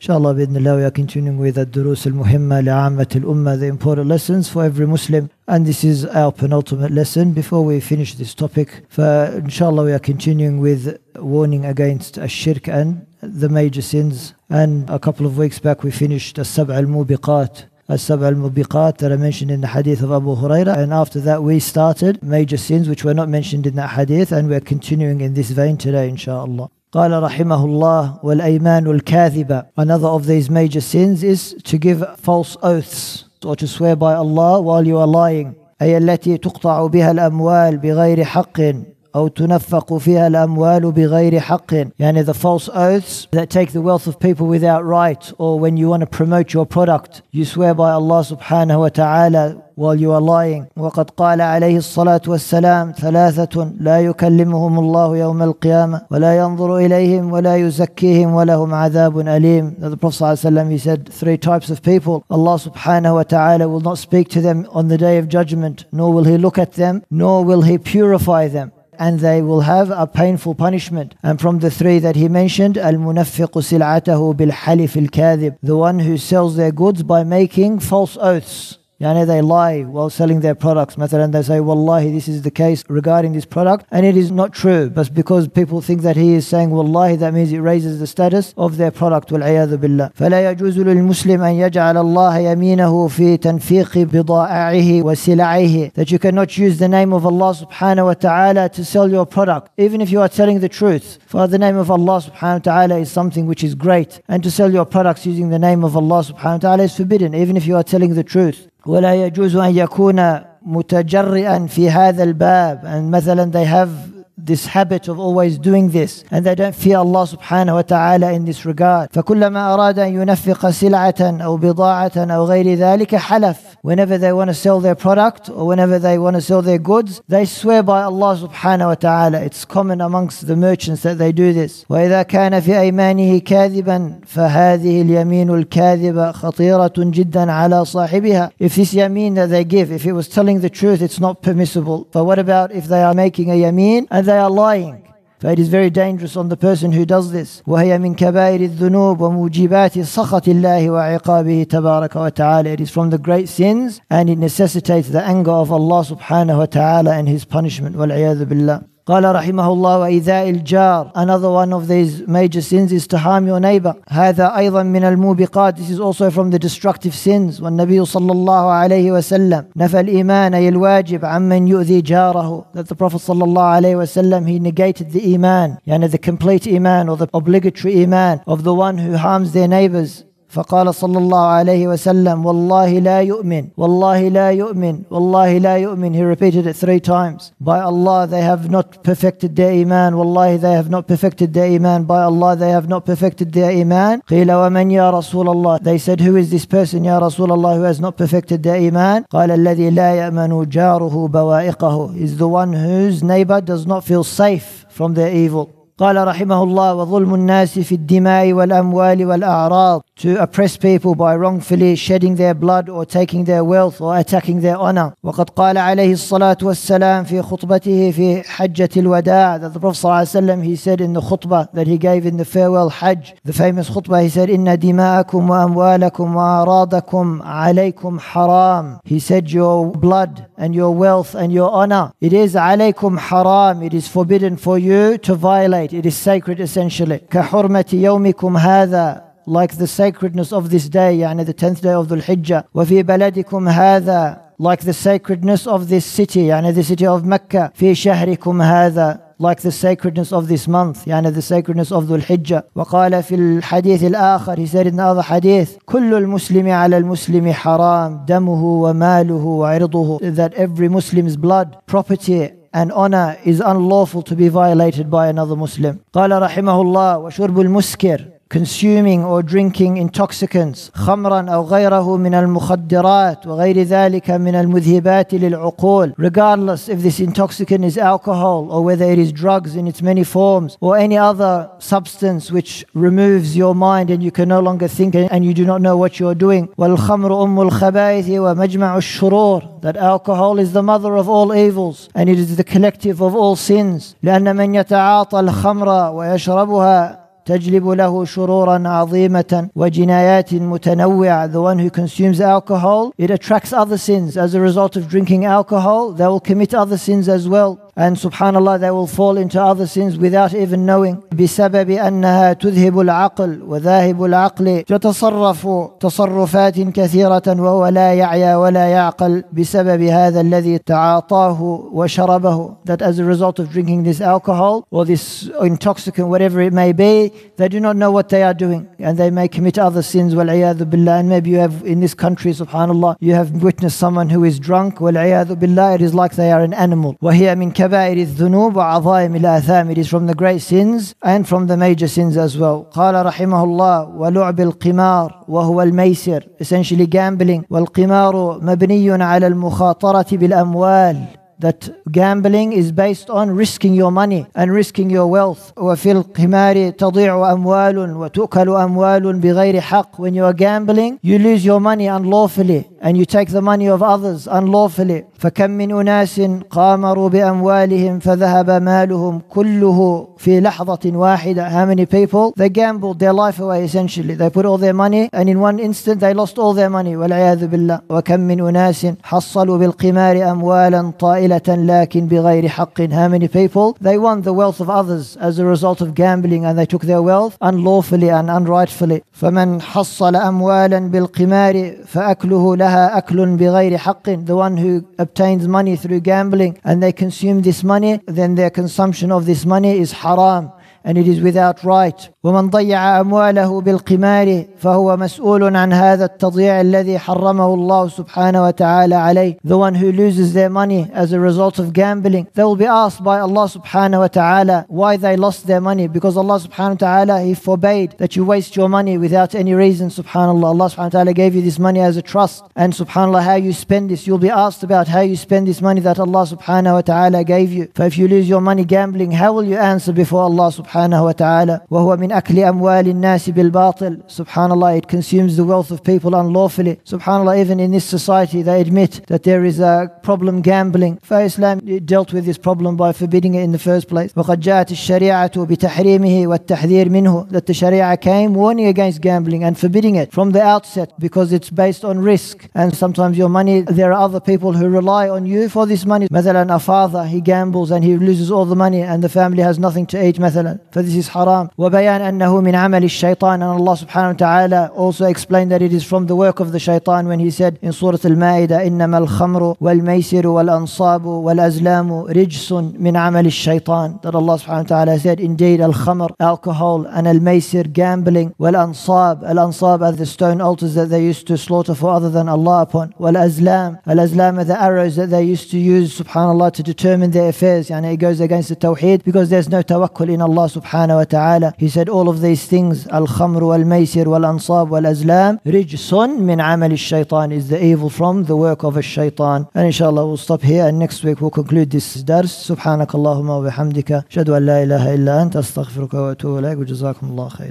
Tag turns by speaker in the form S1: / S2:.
S1: Inshallah, bidnillah, we are continuing with الدروس المهمة لعامة الأمة, the important lessons for every Muslim. And this is our penultimate lesson. Before we finish this topic, inshallah, we are continuing with warning against ashirk and the major sins. And a couple of weeks back, we finished السبع الموبقات السبع الموبقات that are mentioned in the hadith of Abu Huraira. And after that, we started major sins which were not mentioned in that hadith. And we're continuing in this vein today, inshallah. قال رحمه الله والأيمان الكاذبة Another of these major sins is to give false oaths or to swear by Allah while you are lying أي التي تقطع بها الأموال بغير حق أو تنفق فيها الأموال بغير حق يعني the false oaths that take the wealth of people without right or when you want to promote your product you swear by Allah subhanahu wa ta'ala while you are lying وقد قال عليه الصلاة والسلام ثلاثة لا يكلمهم الله يوم القيامة ولا ينظر إليهم ولا يزكيهم ولهم عذاب أليم The Prophet ﷺ he said three types of people Allah subhanahu wa ta'ala will not speak to them on the day of judgment nor will he look at them nor will he purify them and they will have a painful punishment. And from the three that he mentioned, al-munafiq sil'atahu bil-halif al-kadhib, the one who sells their goods by making false oaths. Yani they lie while selling their products. مثلا they say, Wallahi, this is the case regarding this product, and it is not true. But because people think that he is saying Wallahi, that means it raises the status of their product. والعياذ بالله. فلا يجوز للمسلم أن يجعل الله يمينه في تنفيق بضائعه وسلعه. That you cannot use the name of Allah subhanahu wa ta'ala to sell your product, even if you are telling the truth. For the name of Allah subhanahu wa ta'ala is something which is great, and to sell your products using the name of Allah subhanahu wa ta'ala is forbidden, even if you are telling the truth. ولا يجوز أن يكون متجرئا في هذا الباب and مثلا they have this habit of always doing this and they don't fear Allah subhanahu wa ta'ala in this regard فكلما أراد أن ينفق سلعة أو بضاعة أو غير ذلك حلف whenever they want to sell their product or whenever they want to sell their goods they swear by Allah subhanahu wa ta'ala it's common amongst the merchants that they do this وإذا كان في أيمانه كاذبا فهذه اليمين الكاذبة خطيرة جدا على صاحبها if this yamin that they give if it was telling the truth it's not permissible but what about if they are making a yamin and they are lying. فإت is very dangerous on the person who does this. وهي من كبائر الذنوب وموجبات سخط الله وعقابه تبارك وتعالى. It is from the great sins and it necessitates the anger of Allah subhanahu wa ta'ala and his punishment. والعياذ بالله. قال رحمه الله وإيذاء الجار Another one of these major sins is to harm your neighbor هذا أيضا من الموبقات This is also from the destructive sins والنبي صلى الله عليه وسلم نفى الإيمان أي الواجب عمن يؤذي جاره That the Prophet صلى الله عليه وسلم he negated the iman يعني the complete iman or the obligatory iman of the one who harms their neighbors فقال صلى الله عليه وسلم والله لا يؤمن والله لا يؤمن والله لا يؤمن he repeated it three times by Allah they have not perfected their iman والله they have not perfected their iman by Allah they have not perfected their iman قيل ومن يا رسول الله they said who is this person يا رسول الله who has not perfected their iman قال الذي لا يأمن جاره بوائقه is the one whose neighbor does not feel safe from their evil قال رحمه الله وظلم الناس في الدماء والأموال والأعراض to oppress people by wrongfully shedding their blood or taking their wealth or attacking their honor وقد قال عليه الصلاة والسلام في خطبته في حجة الوداع that the Prophet صلى الله عليه وسلم he said in the khutbah that he gave in the farewell hajj the famous khutbah he said إن دماءكم وأموالكم وأعراضكم عليكم حرام he said your blood and your wealth and your honor it is عليكم حرام it is forbidden for you to violate it is sacred essentially كحرمة يومكم هذا like the sacredness of this day يعني the 10th day of the Hijjah وفي بلدكم هذا like the sacredness of this city يعني the city of Mecca في شهركم هذا like the sacredness of this month يعني the sacredness of the Hijjah وقال في الحديث الآخر he said in the other hadith كل المسلم على المسلم حرام دمه وماله وعرضه that every Muslim's blood property and honor is unlawful to be violated by another Muslim قال رحمه الله وشرب المسكر consuming or drinking intoxicants خمرا أو غيره من المخدرات وغير ذلك من المذهبات للعقول regardless if this intoxicant is alcohol or whether it is drugs in its many forms or any other substance which removes your mind and you can no longer think and you do not know what you're doing والخمر أم الخبائث ومجمع الشرور that alcohol is the mother of all evils and it is the collective of all sins لأن من يتعاطى الخمر ويشربها تجلب له شرورا عظيمة وجنايات متنوعة the one who consumes alcohol it attracts other sins as a result of drinking alcohol they will commit other sins as well and subhanallah they will fall into other sins without even knowing بسبب أنها تذهب العقل وذاهب العقل تتصرف تصرفات كثيرة وهو لا يعيا ولا يعقل بسبب هذا الذي تعاطاه وشربه that as a result of drinking this alcohol or this intoxicant whatever it may be they do not know what they are doing and they may commit other sins والعياذ بالله and maybe you have in this country subhanallah you have witnessed someone who is drunk والعياذ بالله it is like they are an animal وهي من كبائر الذنوب وعظائم الآثام it is from the great sins and from the major sins as well قال رحمه الله ولعب القمار وهو الميسر essentially gambling والقمار مبني على المخاطرة بالأموال that gambling is based on risking your money and risking your wealth وفي القمار تضيع أموال وتؤكل أموال بغير حق when you are gambling you lose your money unlawfully and you take the money of others unlawfully فكم من أناس قامروا بأموالهم فذهب مالهم كله في لحظة واحدة how many people they gambled their life away essentially they put all their money and in one instant they lost all their money والعياذ بالله وكم من أناس حصلوا بالقمار أموالا طائلة لكن بغير حق how many people they won the wealth of others as a result of gambling and they took their wealth unlawfully and unrightfully فمن حصل أموالا بالقمار فأكله لها أكل بغير حق the one who obtains money through gambling and they consume this money then their consumption of this money is haram and it is without right ومن ضيع أمواله بالقمار فهو مسؤول عن هذا التضييع الذي حرمه الله سبحانه وتعالى عليه the one who loses their money as a result of gambling they will be asked by Allah subhanahu wa ta'ala why they lost their money because Allah subhanahu wa ta'ala he forbade that you waste your money without any reason subhanallah Allah subhanahu wa ta'ala gave you this money as a trust and subhanallah how you spend this you'll be asked about how you spend this money that Allah subhanahu wa ta'ala gave you for if you lose your money gambling how will you answer before Allah subhanahu wa ta'ala وهو من أكل أموال الناس بالباطل subhanallah it consumes the wealth of people unlawfully subhanallah even in this society they admit that there is a problem gambling فإسلام dealt with this problem by forbidding it in the first place وقد جاءت الشريعة بتحريمه والتحذير منه that the sharia came warning against gambling and forbidding it from the outset because it's based on risk and sometimes your money there are other people who rely on you for this money مثلا a father he gambles and he loses all the money and the family has nothing to eat مثلا فthis is haram وبيان أنه من عمل الشيطان and Allah subhanahu wa ta'ala also explained that it is from the work of the shaitan when he said in Surah Al-Ma'idah إنما الخمر والميسر والأنصاب والأزلام رجس من عمل الشيطان that Allah subhanahu wa ta'ala said indeed al-khamr alcohol and al-maisir gambling wal-ansab al-ansab are the stone altars that they used to slaughter for other than Allah upon wal-azlam al-azlam are the arrows that they used to use subhanallah to determine their affairs and it goes against the tawheed because there's no tawakkul in Allah subhanahu wa ta'ala he said all of these things al-khamr wal-maisir wal-ansab wal-azlam rijsun min amal al-shaytan is the evil from the work of a shaitan and inshallah we'll stop here and next week we'll conclude this dars سبحانك اللهم وبحمدك أشهد أن لا إله إلا أنت أستغفرك وأتوب إليك وجزاكم الله خيرا